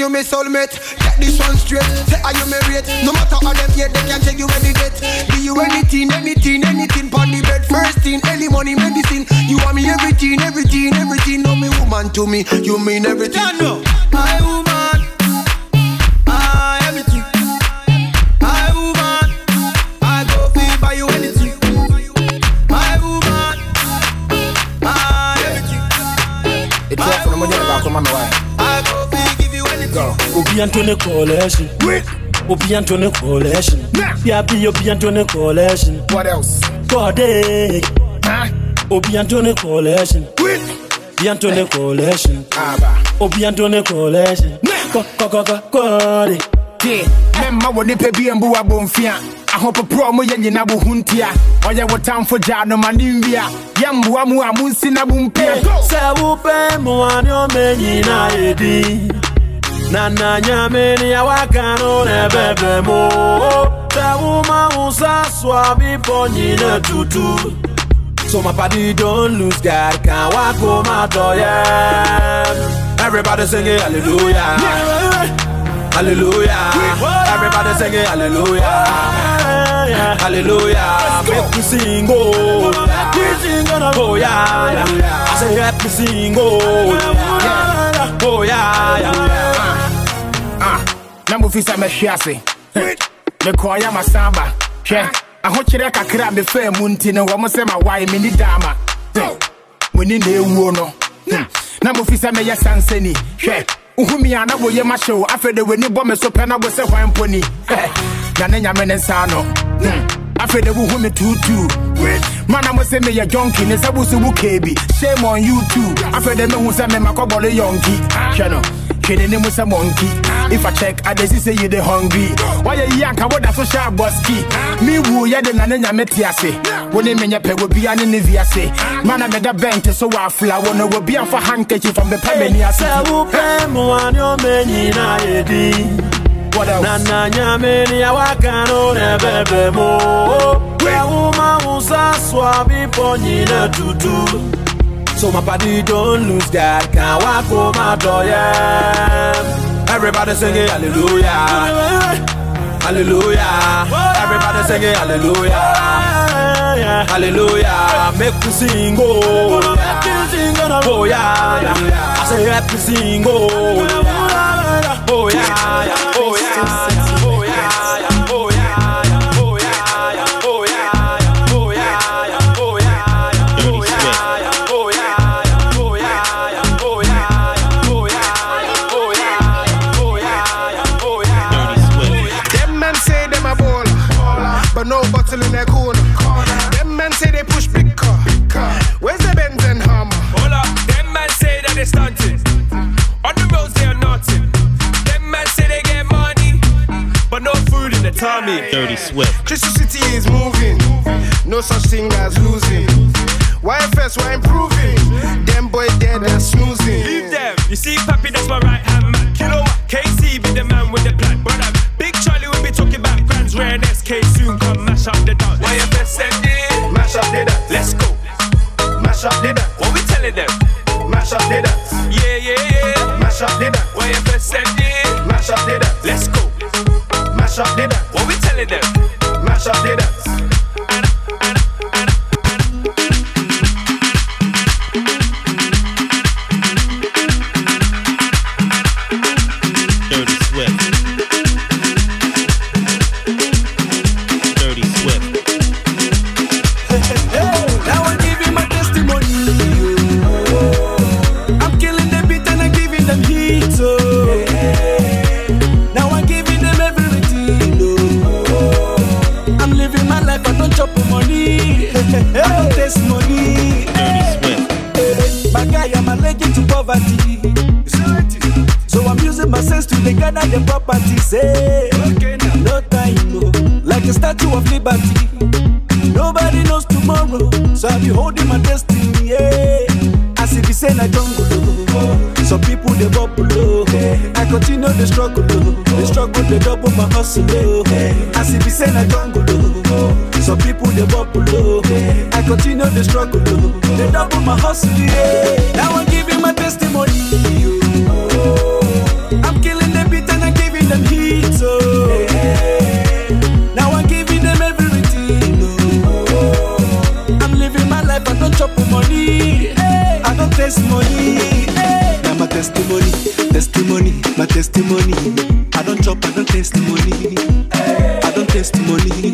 You my soulmate. Get this one straight. Say are you married? No matter how them yet they can't take you any date. Do you anything, anything, anything? Pon the bed, first thing, early money, medicine. You want me everything, everything, everything. No me woman to me, you mean everything. Yeah, no. My woman, bientôt ne collège. Oui. Au bientôt ne collège. Yabi au bientôt ne collège. What else? Cordé. Hein? Au bientôt ne collège. Oui. Bientôt ne eh. collège. Ah bah. Au bientôt ne collège. Cordé. Mɛmma wɔ nipa bi mbu abɔmfia ahopoprɔ mo yɛ nyina bo ho ntia ɔyɛ wo tamfo gyaa no ma ne nwia yɛmboa mu a monsi na bo mpia eh. sɛ wopɛ mmoa ne ɔmɛ nyinaa ɛdi e na nna nyamini ya wakano n'ebebe m tewu mmanwụ sasụọ bifo nyine tutu. So my body don't lose God can walk on my door yeah. Everybody it hallelujah. Hallelujah. Everybody sing it hallelujah. Hallelujah. Make me sing oh oh yeah I say help me sing oh yeah. Oh yeah. Sɛ mɛhwe ase mekɔɔyɛ masamba. Hwɛ ahokyerɛ kakra a mefaa mu nti no wɔ mo sɛ mawae menni daama moni na ɛwuo no na mofi sɛ mɛyɛ sansani hwɛ wohumi a na woyɛ mahyɛ wo afei de w'ani bɔ me so pɛ na wo sɛ hwan mponi na ne nyame ne nsa no. Afei de wohu me tuutuu mana mo sɛ meyɛ jonki ne sɛ wo so wo kee bi shame on you too. Afei de mehu sɛ memakɔbɔle yɔnki hwɛ no kidding him with a monkey. If I check, I just say you the hungry. Why you yank about a social busky? Me woo ya the nana metiase. When they menya pe will be an inviase. Man, I made a bank to so I flower. No, will be a for handkerchief from the Pamania. What else? Nana nyameni awakano nebebe mo. Wewe uma uza swabi ponyina tutu. So my body don't lose God, can't walk home out yeah. Everybody singing hallelujah, hallelujah. Everybody singing hallelujah, hallelujah. Make me sing, oh, oh yeah, yeah. I say help me sing, yeah, oh yeah, oh yeah, oh yeah, food in the tummy. Dirty Swift. Crystal City is moving, no such thing as losing. YFS, we're improving. Them boy dead they're snoozing. Leave them. You see, Pappy, that's my right hand man. Kilo KC be the man with the plan. But um, Big Charlie will be talking about grands rare and SK soon come mash up the dance. Why you best said it? Mash up the dance, Let's go. mash up the dance, What we telling them? mash up the dance, Yeah, yeah, yeah. mash up the dance, Why you said it? mash up the dance, Let's go. mash up the dance, belly them. Mash up did them. I continue the struggle, oh. the struggle they double my hustle. Oh. As if it's in a jungle, oh. some people they bubble. Oh. I continue the struggle, oh. they double my hustle. Yeah. Now I'm giving my testimony. Oh. I'm killing the beat and I'm giving them heat. Oh. Now I'm giving them everything. Oh. I'm living my life, I don't chop money. I don't taste money. Testimony. I don't chop, I don't taste money. I don't taste money.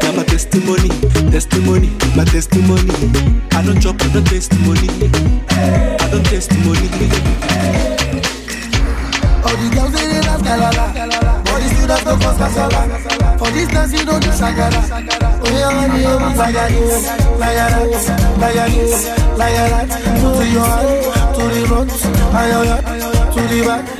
Now my testimony, testimony, my testimony. I don't chop, I don't taste money. I don't taste money. All the girls they dey dance galala All the students no cause kasala For this dance you don't do shagara Oh yeah, honey, oh, like a this Like a that, like a this Like a that To your hand, to the front ay, ay, to the back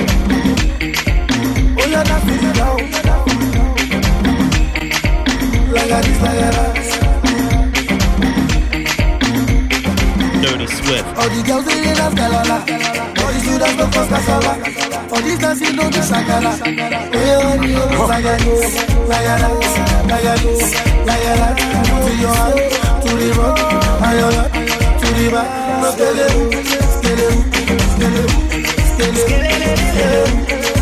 plan? I have met all of your demands Say you want to dance You want for the money from my band yes, got the ground Got the baddest, they been taking down When they see me around They just scatter, they dance it like clown Yeah, fit to go yeah, so to do. Yeah, that's it down Like a this, like that Dirty Swift. All the girls they dey dance galala All the students no cause kasala For this dance oh, oh, you shakala To your hand, to the to the back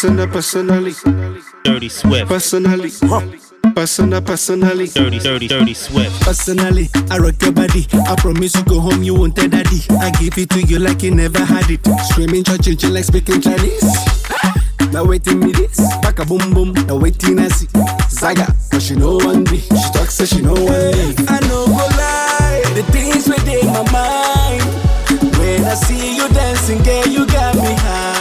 personal, personally, Dirty Swift. personally, personal, personally. Dirty, dirty, dirty Swift. Personally, I rock your body. I promise you go home, you won't tell daddy. I give it to you like you never had it. Screaming, church, like speaking Chinese. Now waiting me this, back a boom boom. Now waiting I see Zaga, cause she know one me. She talks so she know one me. I know go lie, the things within my mind. When I see you dancing, girl, you got me high.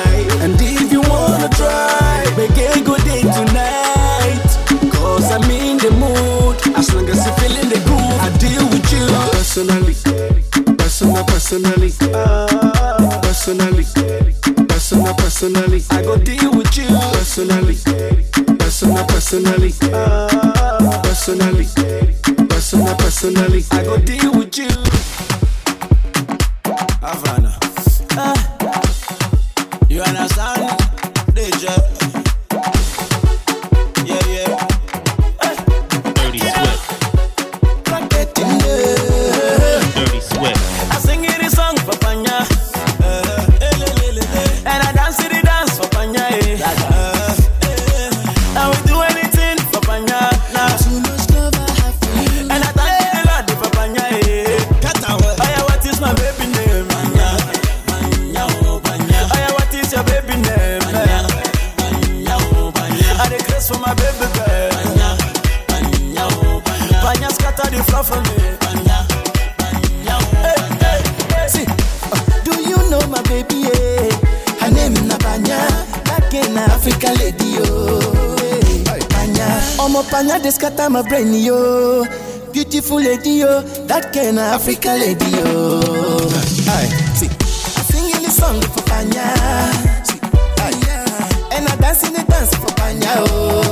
And if you wanna try, make a good day tonight. Cause I'm in the mood. As long as you feeling the groove, I deal with you. Personally, personal, personally, personally, personal, personally, I go deal with you. personally, personal, personally, personally, personal, personally. I go deal with you. Havana. Ah. You understand? Scatter the floor for me. Hey, hey, hey. See, uh, do you know my baby? Yeah? Her name na Pana, that girl na Africa lady yo. Hey, Pana, omo Pana dey scatter my brain yo. Beautiful lady yo, that girl na Africa lady yo. Aye, see, I sing in the song for Pana. See, aye, and I dance in the dance for Pana oh.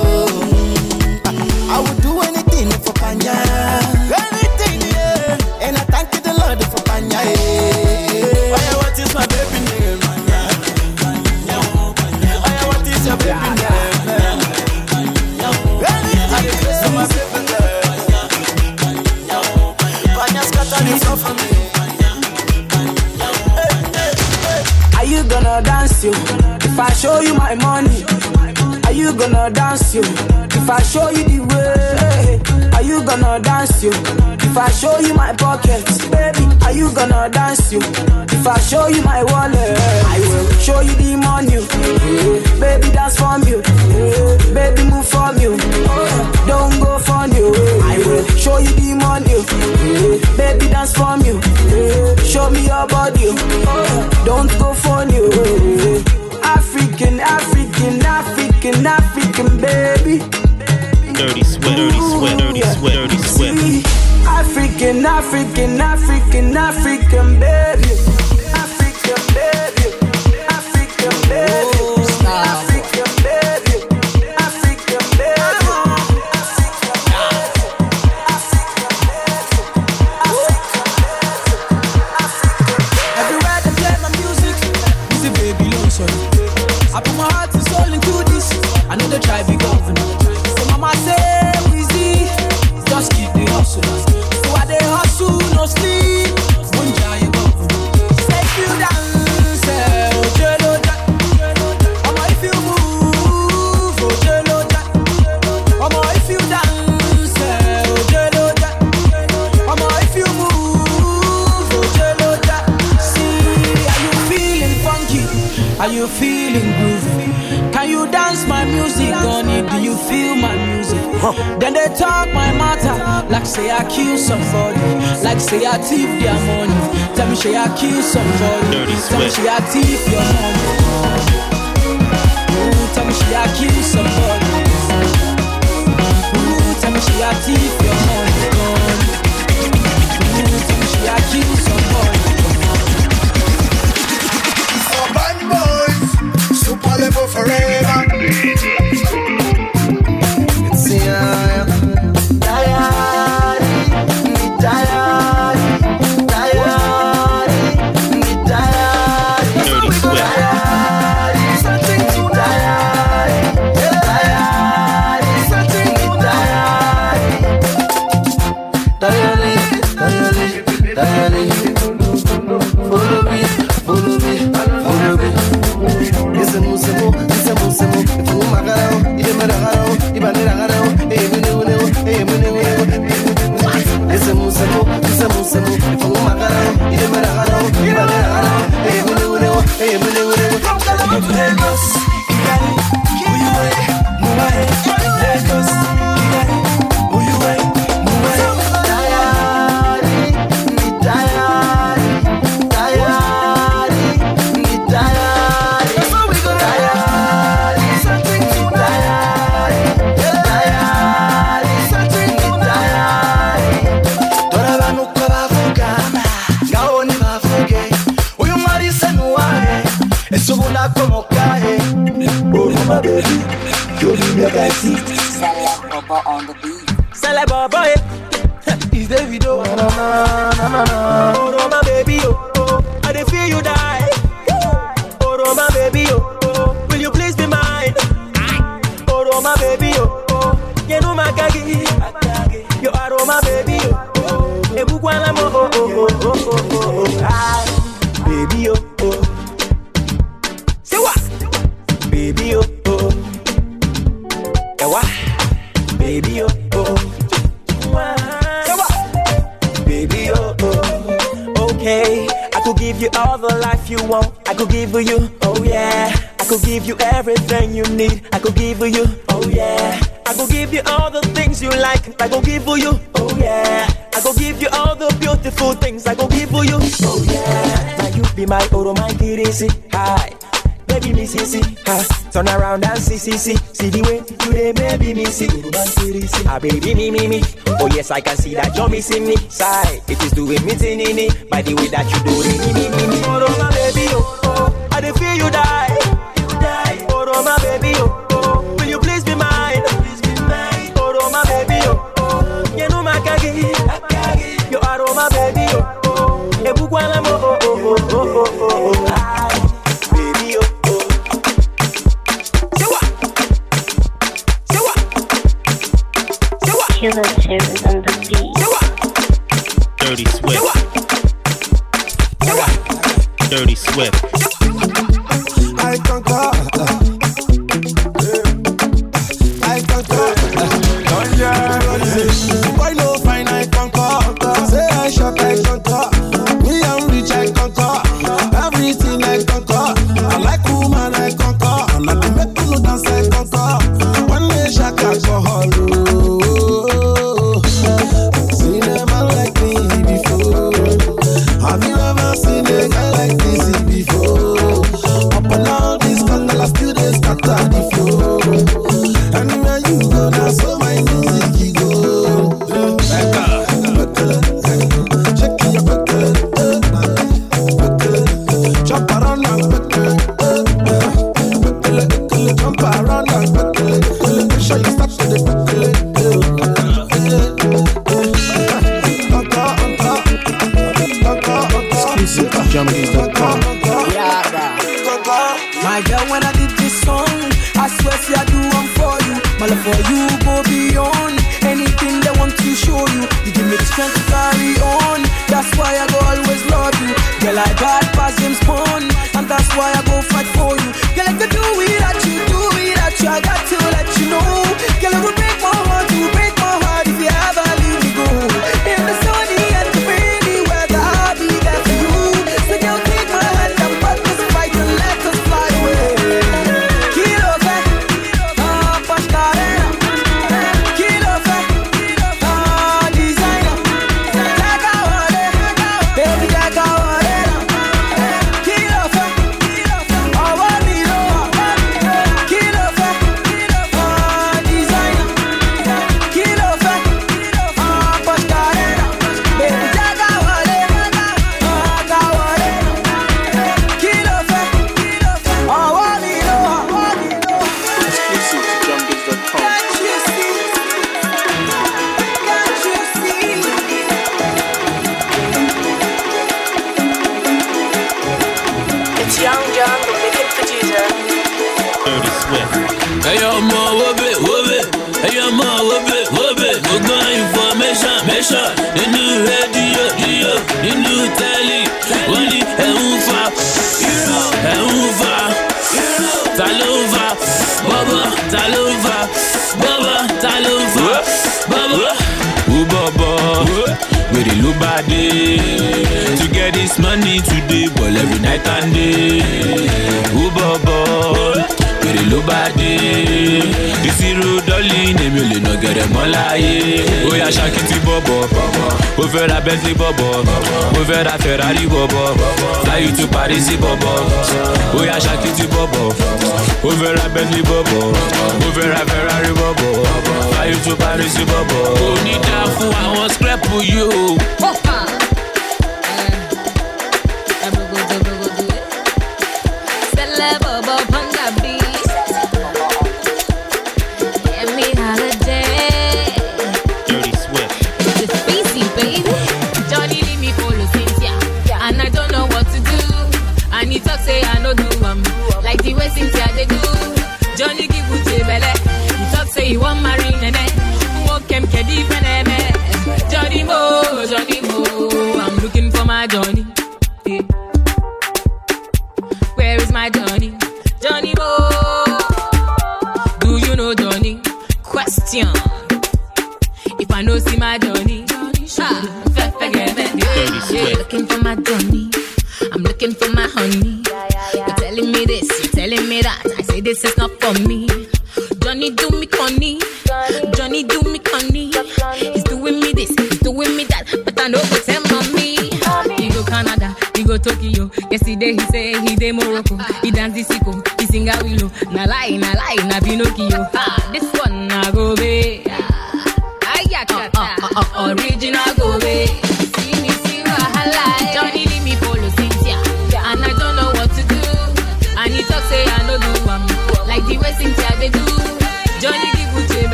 Show you my money, are you gonna dance you? If I show you the way, are you gonna dance you? If I show you my pockets, baby, are you gonna dance you? If I show you my wallet, I will show you the money. Baby, dance from you. Baby, move from you. Don't go from you. I will show you the money. Baby, dance from you. Show me your body. Don't go for you. African, African, African, African, baby. Dirty Swift. Dirty Swift. Dirty Swift. Dirty Swift. See, African, African, African, African, baby. African, baby. African, baby. African, baby. African, baby. Everywhere they play my music, it's a baby long song. I put my heart and soul into this. I know they try Then they talk my matter like say I kill somebody, like say I thief their money. Tell me say I kill somebody, Dirty tell me say I thief your money. Ooh, tell me say I kill somebody. Ooh, tell me say I thief baby, me, me, me. Oh yes, I can see that you're missing me. Sigh, it is doing me tinini by the way that you do it, me, me.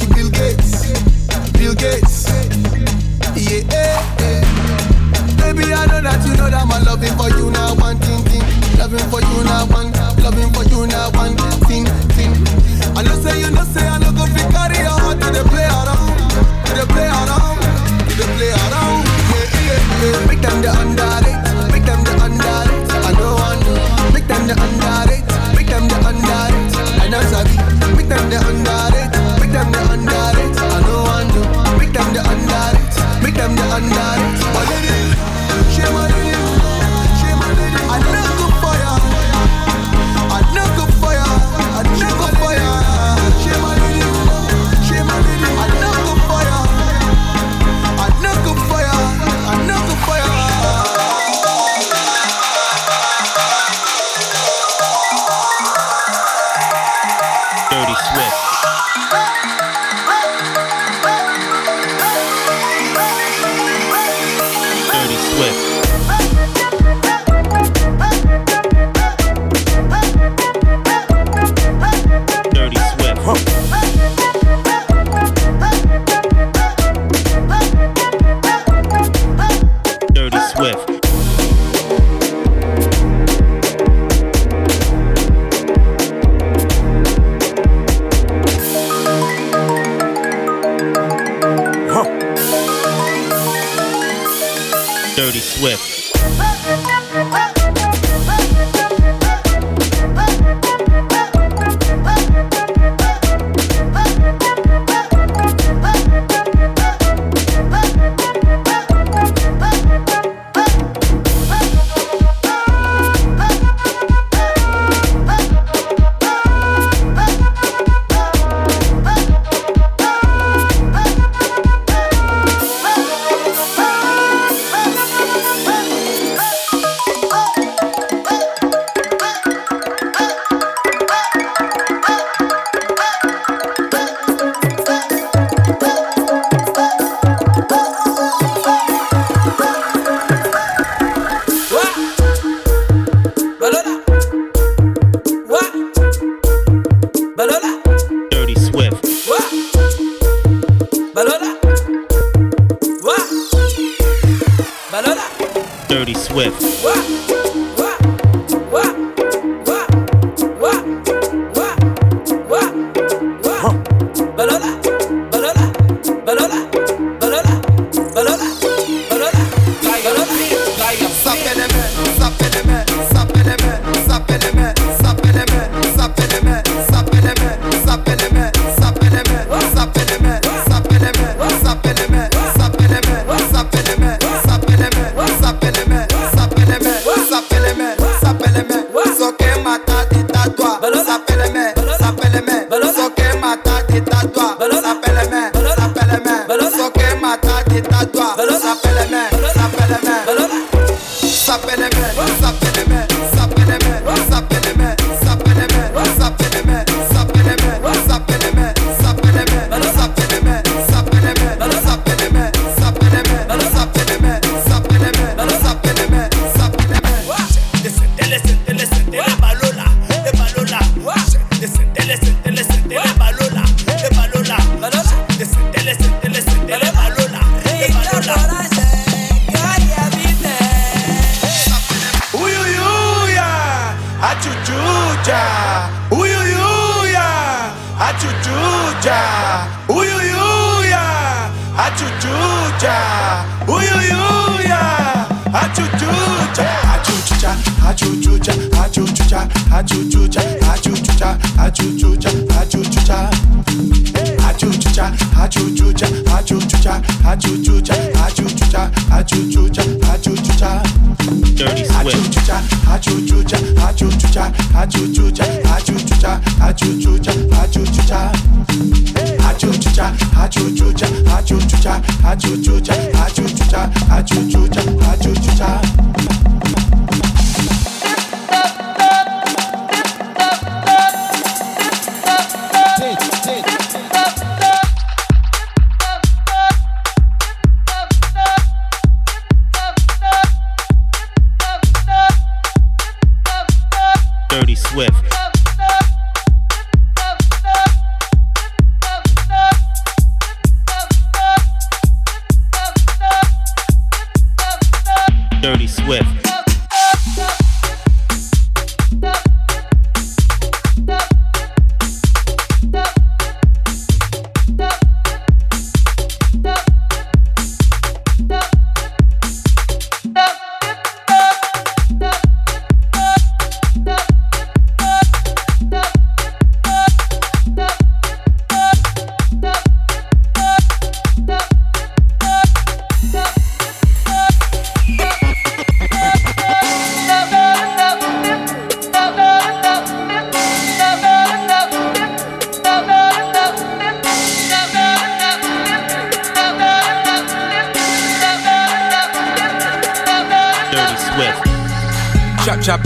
the Bill Gates, Bill Gates. Yeah, yeah, yeah. baby, I know that you know that my loving for you now one thing, thing. Loving for you now one, loving for you now one thing, thing. I know say you know say I know go fi carry your heart to the play around, to the play around, to the play around. Yeah, yeah, yeah. Make them the underrated, make them the underrated. I know I know. Make them the underrated, make them the underrated. I know Sabi, make them the underrated.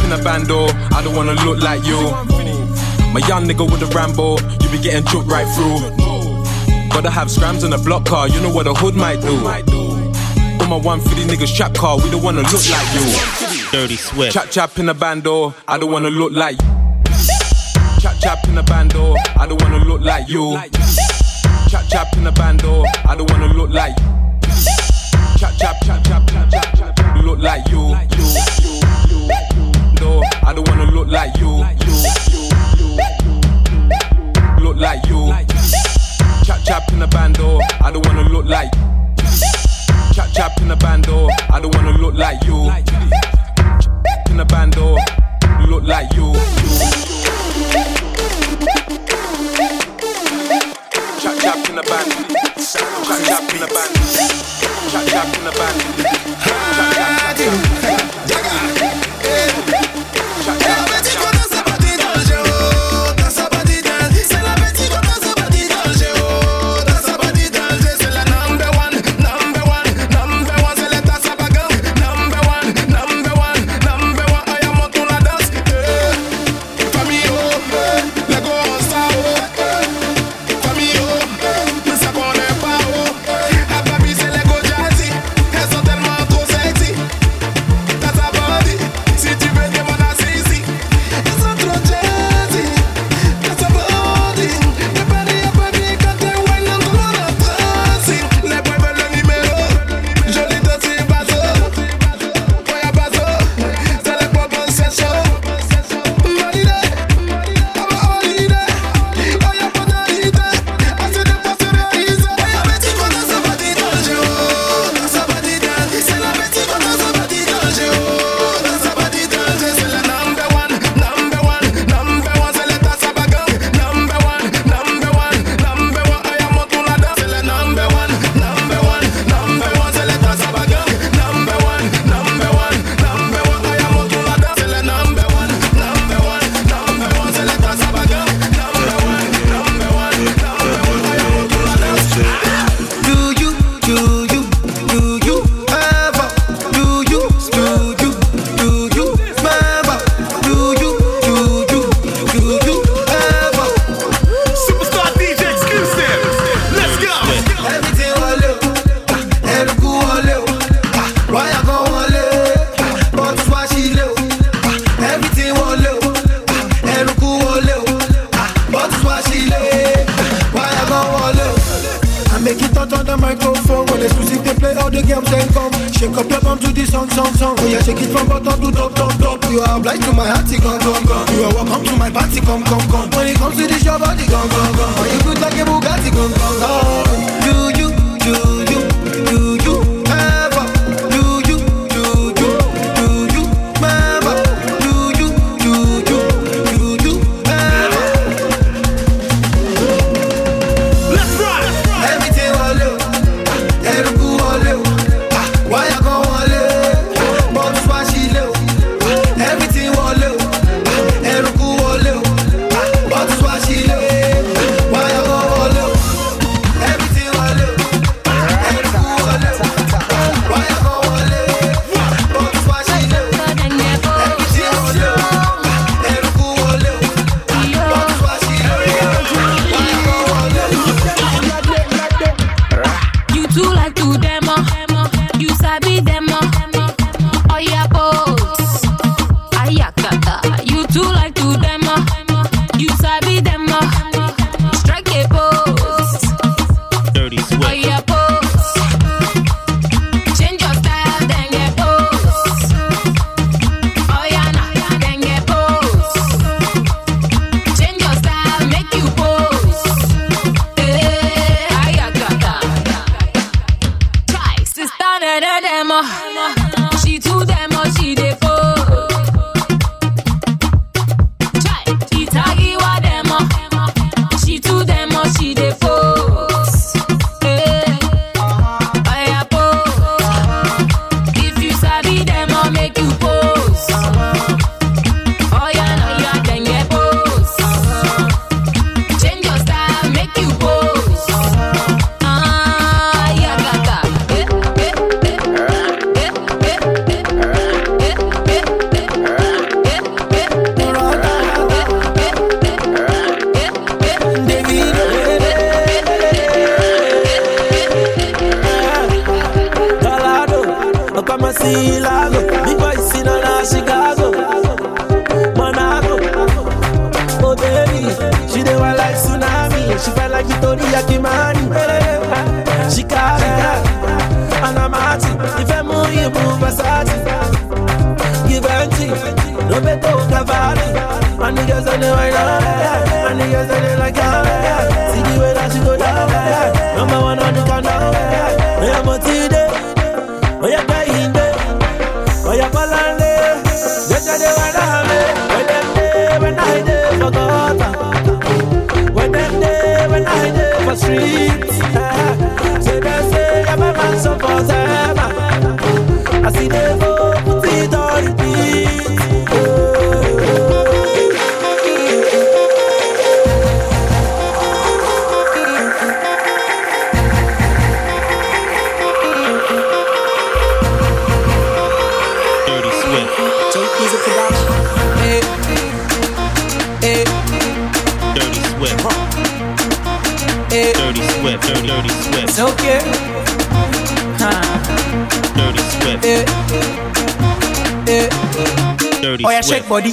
In a bando, I don't wanna look like you. My young nigga with a Rambo, you be getting choked right through. Gotta have scrams in a block car, you know what a hood might do. All my 150 niggas trap car, we don't wanna look like you. Dirty Swift. Chap chap in a bando, I don't wanna look like you. Chap chap in a bando, I don't wanna look like you. Chap chap in a bando, I don't wanna look like Chap chap chap chap chap chap chap look like you. you, you, you, you. I don't wanna look like you. Look like you. Chap chap in a bando, I don't wanna look like Chap chap in a bando, I don't wanna look like you. In a bando, look like you. Chap chap in a bando, chap chap in a bando, chap chap in a bando. Chap chap chap the way yeah. Huh. Dirty sweat. Yeah. Yeah. Eh. Dirty oh, yeah, shake body.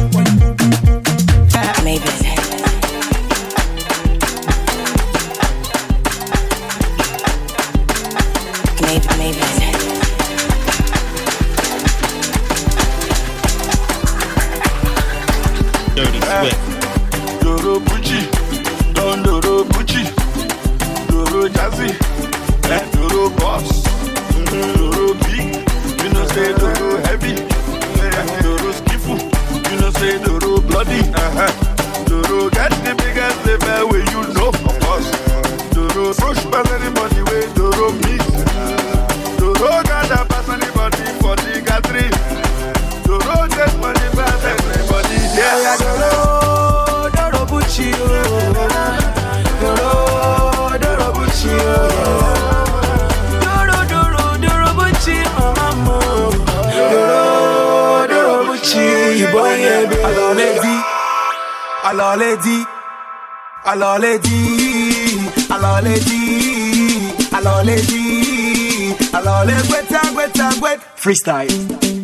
Freestyle.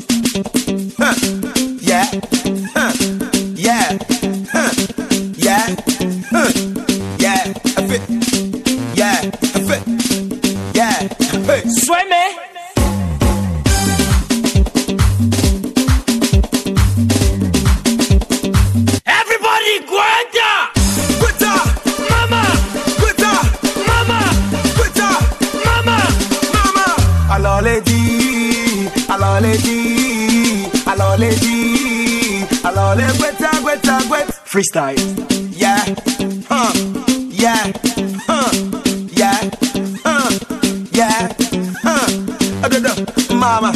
Mama.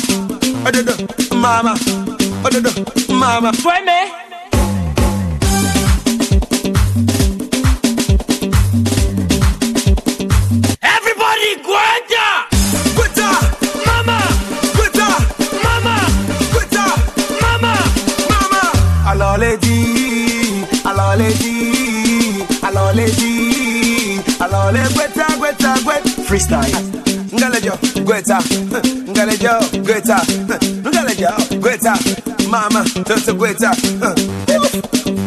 Adodo. Mama. Adodo. Mama. Sueme. Everybody, Guanta! Guetta! Mama! Guetta! Mama! Guetta! Mama! Mama! Alors les dit, alors les dit, alors les dit, alors les guetta, guetta, guetta. Freestyle. Ngalejo, guetta, ngalejo, guetta, ngalejo, guetta, mama, toto guetta. Yeah,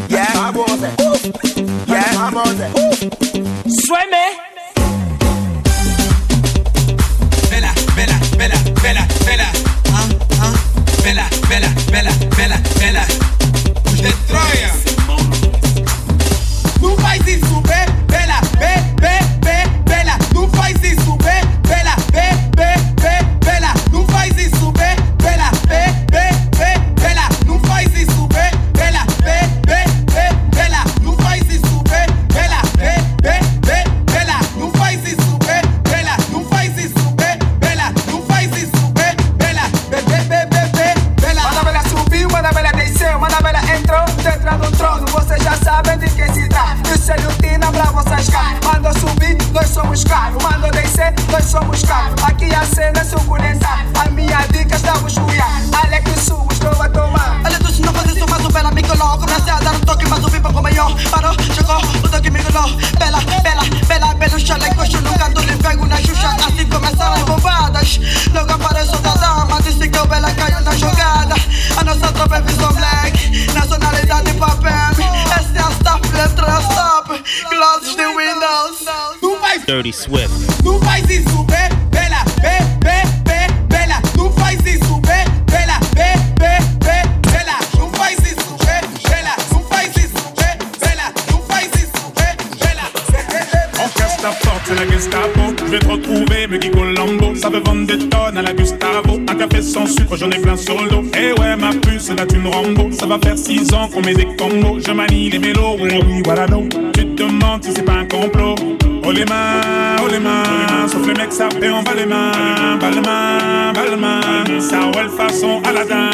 Dirty Swift. não faz isso, be, bela, be, be, be, bela. Não faz isso, be, bela, be, be, be, bela. Não faz isso, be, bela. Não faz isso, be, bela. Não faz isso, be, bela. On casse ta porte, c'est la Gestapo. Je vais te retrouver, me Guigo Lambo. Ça veut vendre des tonnes à la Gustavo. Un café sans sucre, j'en ai plein sur le dos. Eh ouais, ma puce, là tu me Rambo. Ça va faire 6 ans qu'on met des combos. Je manie les mélos, oui, oui, voilà, non. Tu te demandes si c'est pas un complot. Oh les mains, oh les mains. Sauf les mecs, ça en bas les mains. Bas les mains, les mains. Ça façon Aladdin.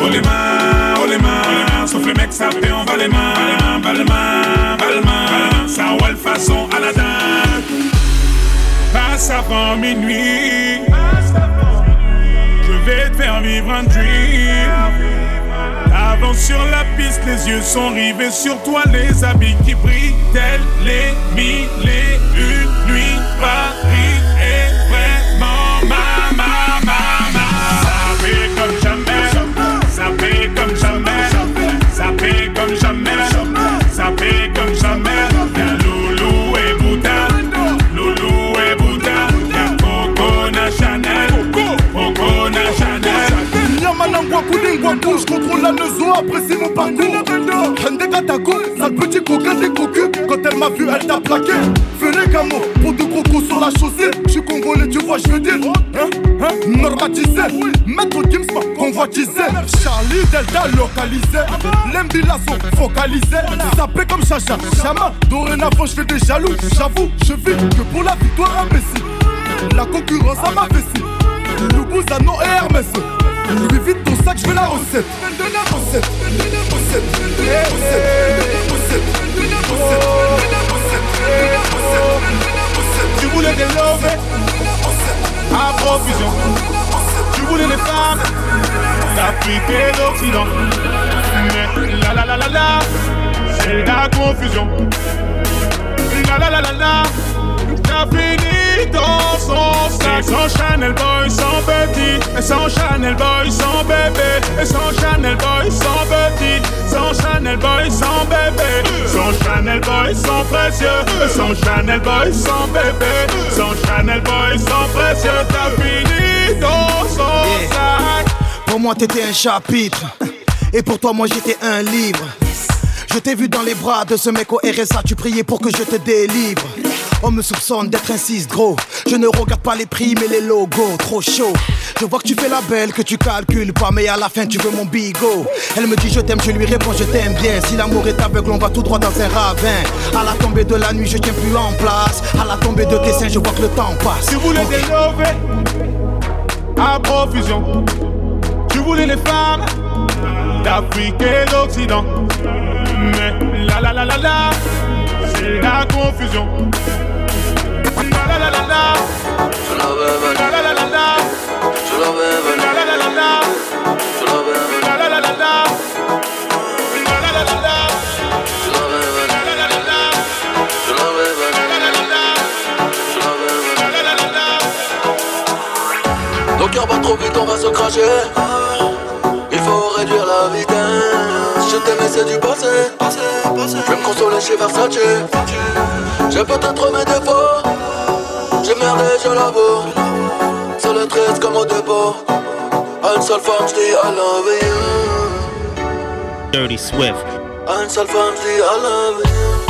Oh les mains, oh les mains. Sauf les mecs, ça en bas les mains. Bas les mains, bas les mains. Ça roule façon Aladdin. Passe avant minuit. Je vais te faire vivre un dream. Avance sur la piste, les yeux sont rivés sur toi, les habits qui brillent, tels les mille nuits. Paris Koulingwa Couche contrôle la nezo, apprécie mon parcours. Hende Katako, sale petit coquin des cocus Quand elle m'a vu, elle t'a plaqué. Venez Gamo, pour deux crocos sur la chaussée J'suis congolais, tu vois, j'veux dire. Hein, hein, normatisé Maître Gims convoitisé. Charlie Delta localisé. L'Embila sont focalisés Sapé comme Chacha, Chama Dorénavant j'fais des jaloux. J'avoue, je vis que pour la victoire imbécile La concurrence à ma vessie. Loubouzanon et Hermès Vite ton sac, je veux la recette. La recette, la recette, la recette, Tu voulais des love à profusion. Tu voulais les femmes d'Afrique et d'Occident. Mais la la la la la, c'est la confusion. La la la la la, t'as fini dans son sac. Sans Chanel Boy, sans petit. Et sans Chanel Boy, sans bébé. Et sans Chanel Boy, sans petit. Sans Chanel Boy, sans bébé. Sans Chanel Boy, sans précieux. Et sans Chanel Boy, sans bébé. Sans Chanel Boy, sans précieux. T'as fini dans son sac. Pour moi, t'étais un chapitre. Et pour toi, moi, j'étais un livre. Je t'ai vu dans les bras de ce mec au RSA, tu priais pour que je te délivre. On me soupçonne d'être un 6 gros. Je ne regarde pas les prix, mais les logos, trop chaud. Je vois que tu fais la belle, que tu calcules pas, mais à la fin tu veux mon bigot. Elle me dit je t'aime, je lui réponds je t'aime bien. Si l'amour est aveugle, on va tout droit dans un ravin. À la tombée de la nuit, je tiens plus en place. À la tombée de tes seins, je vois que le temps passe. Tu voulais des à profusion. Tu voulais les femmes d'Afrique et d'Occident. Mais la la la la la, c'est la confusion. Il faut réduire la vitesse. Je t'aimais, c'est du passé. Consoler chez Versace. J'ai peut-être mes défauts. J'ai merdé, je l'avoue. C'est le triste comme au dépôt. À une seule femme, je dis I love you. Dirty Swift. À une seule femme, je dis I love you.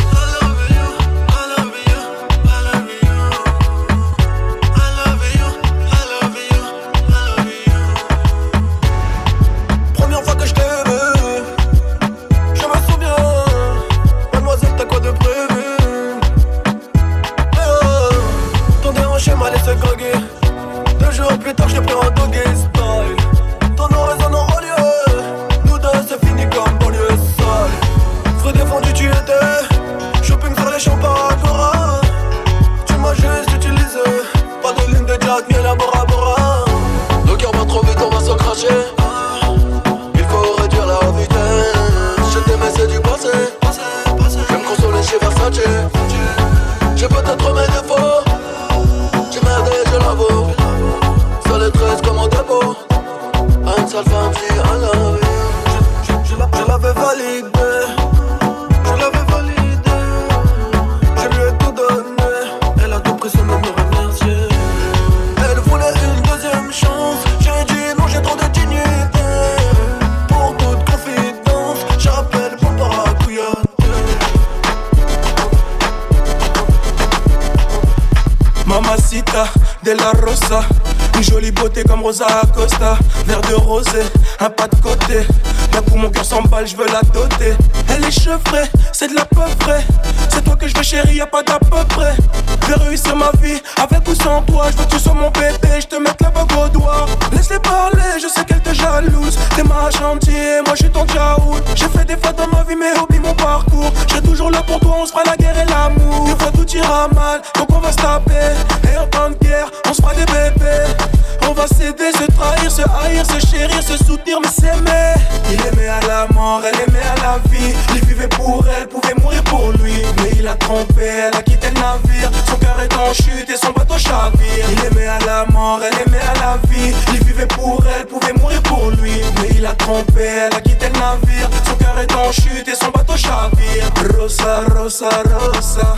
Rosa Acosta Verre de rosé, un pas de côté. D'un coup mon cœur s'emballe, je veux la doter. Elle est chevrée, c'est de la peu frais C'est toi que je veux chérie, y'a pas d'à peu près. Je vais réussir ma vie, avec ou sans toi. Je veux que tu sois mon bébé, je te mette la bague au doigt. Laisse-les parler, je sais qu'elle te jalouse. T'es ma chantier, moi je suis ton jaoul J'ai fait des fautes dans ma vie mais oublie mon parcours. Serai toujours là pour toi, on se fera la guerre et l'amour. Des fois tout ira mal, donc on va se taper. Et en temps de guerre, on se fera des bébés On va s'aider, se trahir, se haïr, se chérir, se soutenir mais s'aimer Il aimait à la mort, elle aimait à la vie. Il vivait pour elle, pouvait mourir pour lui. Mais il a trompé, elle a quitté le navire. Son cœur est en chute et son bateau chavire. Il aimait à la mort, elle aimait à la vie. Il vivait pour elle, pouvait mourir pour lui. Mais il a trompé, elle a quitté le navire. Son cœur est en chute et son bateau chavire. Rosa, Rosa, Rosa.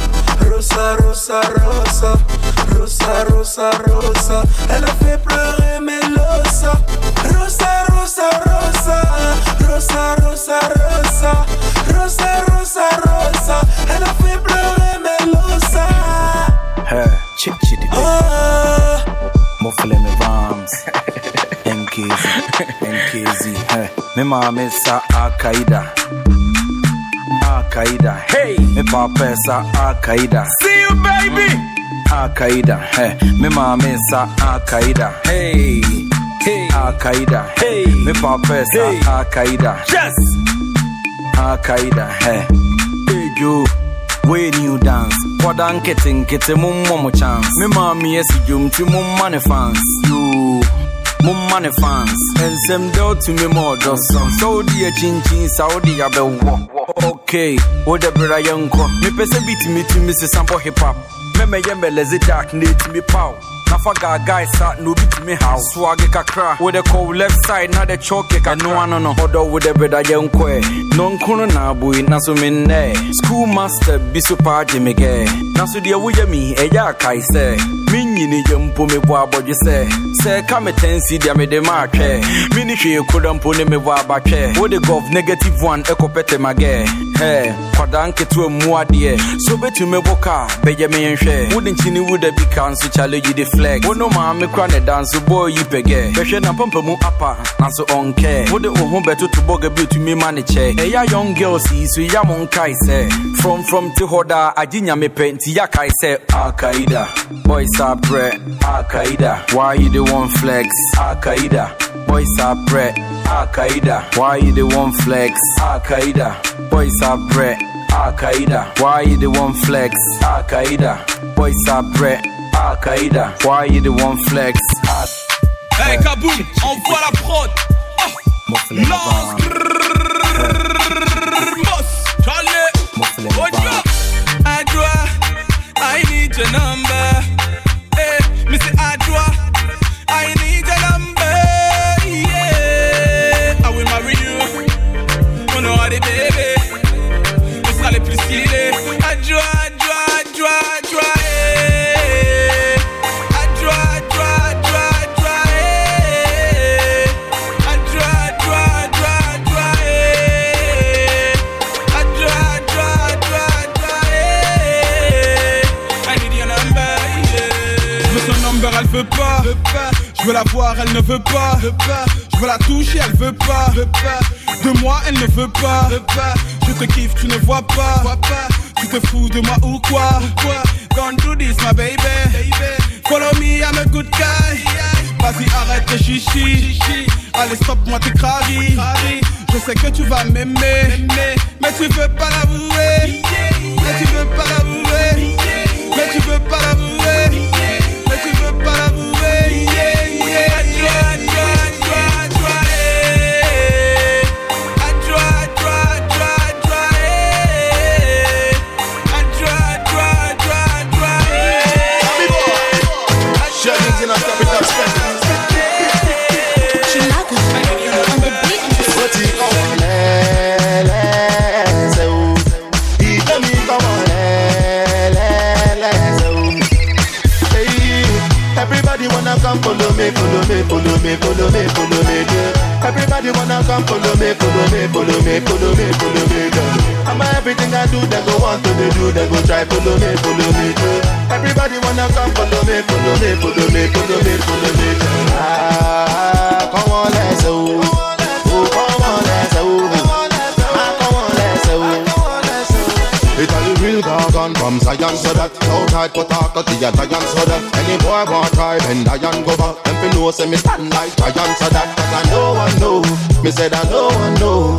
Rosa, Rosa, Rosa. Rosa, Rosa, Rosa. Elle a fait pleurer Melosa. Rosa, Rosa, Rosa. Rosa, Rosa, Rosa. Rosa, Rosa, Rosa. Elle a fait pleurer Melosa. Hey, chick chitty ah. Muffle me vams NKZ, NKZ Hey, me mama sa Akaida. Akaida. Hey, me papa sa Akaida. See you baby Akaida Hey, me mama sa Akaida Hey, hey Akaida Hey, me papa sa Hey. Akaida Yes Akaida Hey, hey you Way new dance Kwada nkete nkete mummo mo chance Me mami esi dwom ti mumma ne fans You mumma ne fans Ensɛm dɛ ɔtumi ma ɔdɔ so sɛ wode akyinkyin sa wode abɛwɔ okay wode bra yɛnkɔ mepɛ sɛ bitimitimi sesa bɔ hip hop mɛmɛyɛ mɛlɛze dark na ɛtumi paw nafa gaagae sa na obi tumi haw soage kakra wode kɔw left side na de choke kakra. Ano no ɔdɔ wode breda yɛnkɔɛ nɔnkono na aboi naso mennɛ school master bi so paa gye me gɛ naso deɛ woyɛ mi ɛyɛ akae sɛ menyini yɛ mpo mebɔ abɔdwe sɛ sɛ ɛka me tansi deɛ mede ma atwɛ mene hwee koda mpo ne mebɔ abatwɛ wode gov negative one ɛkɔpɛtɛ magɛ ɛ kwadaa nketewa mu adeɛ so wobɛtumi bɔ kaa bɛyɛ meɛnhwɛ wode nkyini woda bi ka nso chale you de flex. Wono maame kora ne da nso bɔɔ yi pɛgɛ bɛhwɛ na mpampa mu apa nanso ɔnkɛ wode wo ho bɛtoto bɔga bi otumi ma ne kyɛ ɛyɛ young girls yi so ya mo nkae sɛ from te hɔ daa agye nyame pɛ nti yakae sɛ akaida boys are prɛ akaida why you the one flex akaida boys are prɛ akaida why you the one flex akaida boys are prɛ akaida why you the one flex akaida boys are prɛ akaida why you the one flex Hey Kaboom, envoie la prod. Ah, Lance. Boss. Charlie. Oja. Adwa. I need your number. Hey, Mr. Adwa. I need your number. Yeah. I will marry you. On aura des bébés. On sera les plus stylés. Adwa, adwa, adwa, adwa. Hey. Adwa, adwa, adwa, adwa. Hey. Adwa, adwa, adwa, adwa. Hey. Adwa, adwa, adwa, adwa. Hey. I need your number, yeah. Je veux son number, elle veut pas. Je veux la voir, elle ne veut pas. Je veux la toucher, elle veut pas. De moi, elle ne veut pas. Je te kiffe, tu ne vois pas. Tu te fous de moi ou quoi? Don't do this, my baby. Follow me, I'm a good guy. Vas-y, arrête tes chichi. Allez, stop, moi tes craris. Je sais que tu vas m'aimer, mais tu veux pas l'avouer. Mais tu veux pas l'avouer. Mais tu veux pas l'avouer. Follow me, follow me, follow me, yeah. Everybody wanna come follow me, follow me, follow me, follow me, follow me. yeah. I'm everything I do, they go want to do, they go try follow me, follow me. yeah. Everybody wanna come follow me, follow me, follow me, follow me, follow me. yeah. Ah, come on, let's go. Oh, come on, let's go. Ah. It's a real gargan from Zion so that No tight talk to the giant so that Any boy want try bend Zion go back Fi know say me stand like giant so that Cause I no one know. Me said I no one know.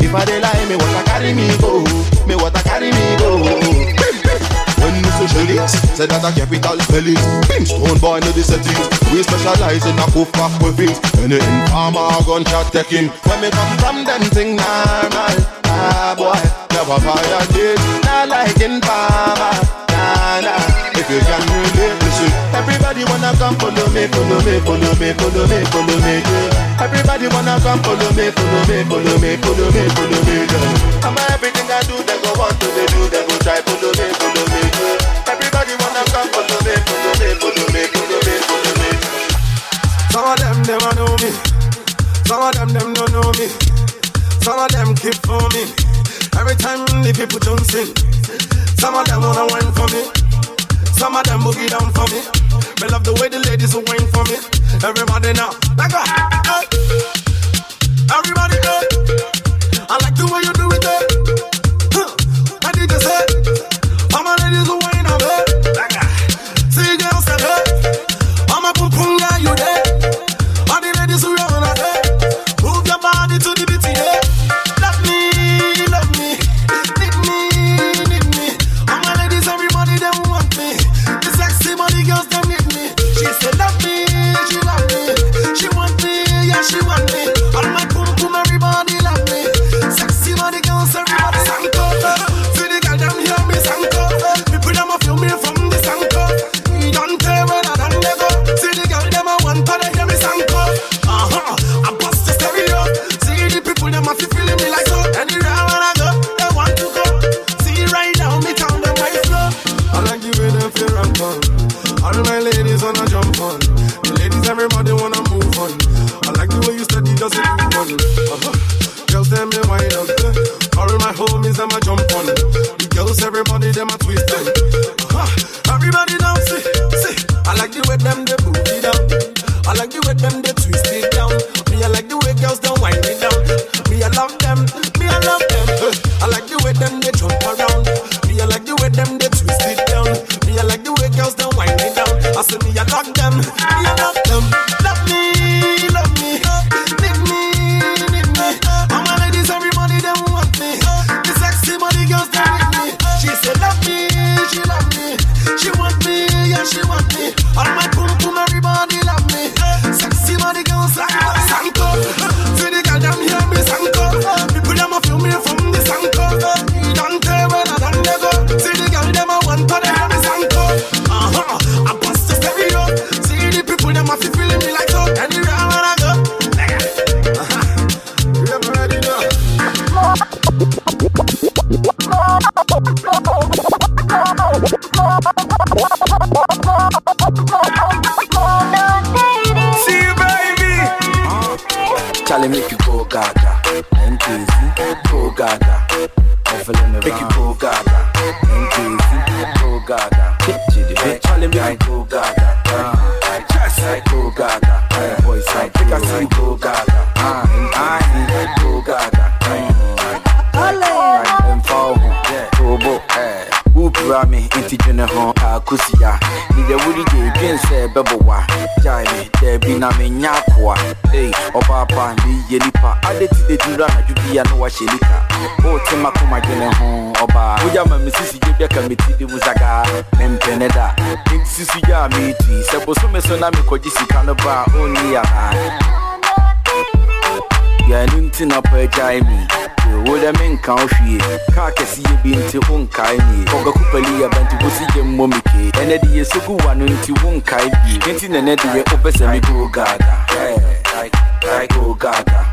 If I dey lie me what I carry me go. Me what I carry me go. When me say Shelly, say that a capital spell it Brimstone boy no the settings We specialize in a poof back with things Any informer gunshot taking. When me come from them thing normal Ah boy, never this Not like in farmer Nah nah, if you can relate listen Everybody wanna come follow me, follow me, follow me, follow me, follow me yeah. Everybody wanna come follow me, follow me, follow me, follow me, follow me yeah. I'm everything I do, they go want to, they do, they go try follow me, follow me yeah. Everybody wanna come follow me, follow me, follow me, follow me, follow me Some of them, a know me. Some of them, them don't know me. Some of them keep for me. Every time the people don't sing. Some of them wanna wine for me. Some of them boogie down for me. Me love the way the ladies will wine for me. Everybody now, like a, hey. Everybody know. I like the way you do it. eh. Huh. I need to say, all my ladies will jisika Kanaba only a yɛ no nti na ɔpɛ agyae me. Wo dɛ menka wo hwie kaa kɛseyɛ bi nti wonkae mie ɔkakupali yɛbɛnti wosi gye mmɔ me kee ɛnɛ de yɛ sogu wa no nti wonkae bie enti nɛnɛ deɛ wopɛ sɛ me go gaga. Like, like, oh, gaga.